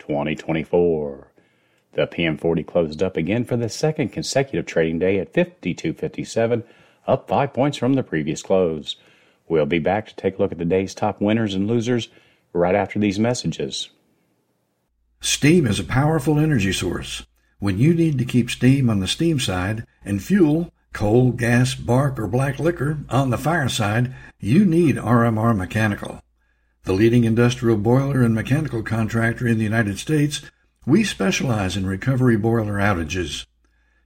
2024. The PM40 closed up again for the second consecutive trading day at 52.57, up five points from the previous close. We'll be back to take a look at the day's top winners and losers right after these messages. Steam is a powerful energy source. When you need to keep steam on the steam side and fuel, coal, gas, bark, or black liquor on the fire side, you need RMR Mechanical. The leading industrial boiler and mechanical contractor in the United States, we specialize in recovery boiler outages.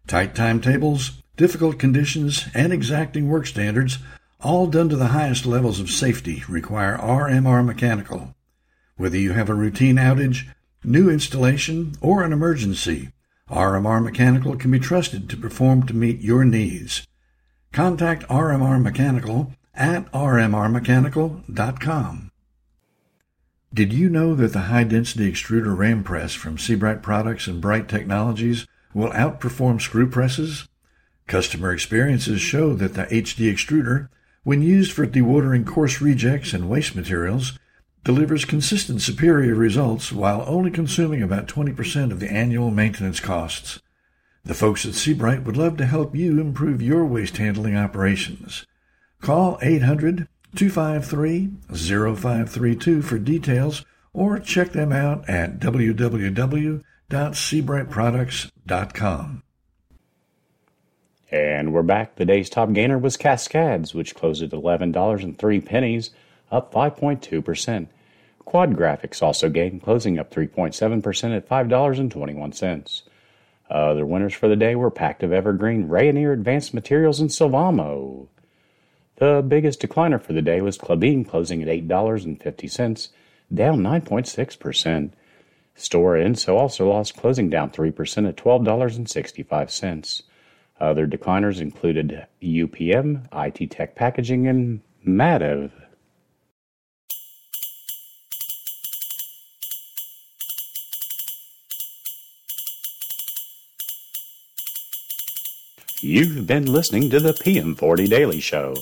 Tight timetables, difficult conditions, and exacting work standards, all done to the highest levels of safety, require RMR Mechanical. Whether you have a routine outage, new installation, or an emergency, RMR Mechanical can be trusted to perform to meet your needs. Contact RMR Mechanical at rmrmechanical.com. Did you know that the high density extruder ram press from Sebright Products and Bright Technologies will outperform screw presses? Customer experiences show that the HD extruder, when used for dewatering coarse rejects and waste materials, delivers consistent superior results while only consuming about 20% of the annual maintenance costs. The folks at Sebright would love to help you improve your waste handling operations. Call 800 253 0532 for details or check them out at www.sebrightproducts.com. And we're back. The day's top gainer was Cascades, which closed at $11.03, up 5.2%. Quad Graphics also gained, closing up 3.7% at $5.21. Other winners for the day were Pactiv Evergreen, Rayonier Advanced Materials, and Sylvamo. The biggest decliner for the day was Klabin, closing at $8.50, down 9.6%. Stora Enso also lost, closing down 3% at $12.65. Other decliners included UPM, IT Tech Packaging, and Mativ. You've been listening to the PM40 Daily Show.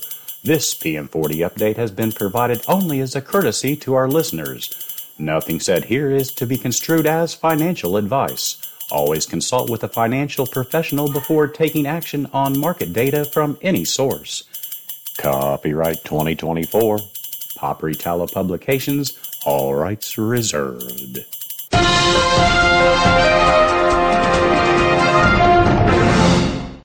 This PM40 update has been provided only as a courtesy to our listeners. Nothing said here is to be construed as financial advice. Always consult with a financial professional before taking action on market data from any source. Copyright 2024. Paperitalo Publications, all rights reserved.